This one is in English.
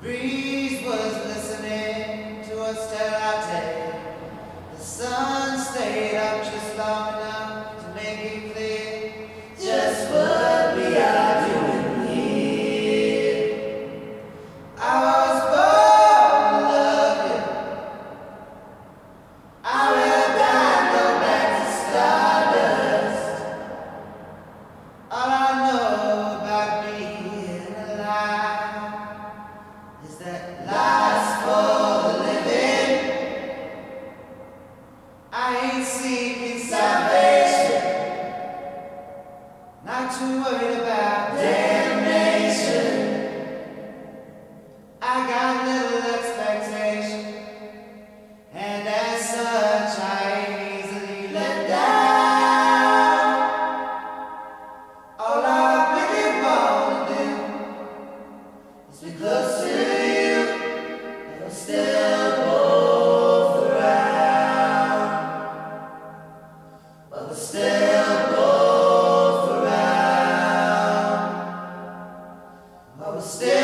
breeze was listening to us a our day. The sun stayed up just long. Salvation. Not too worried about death. stay.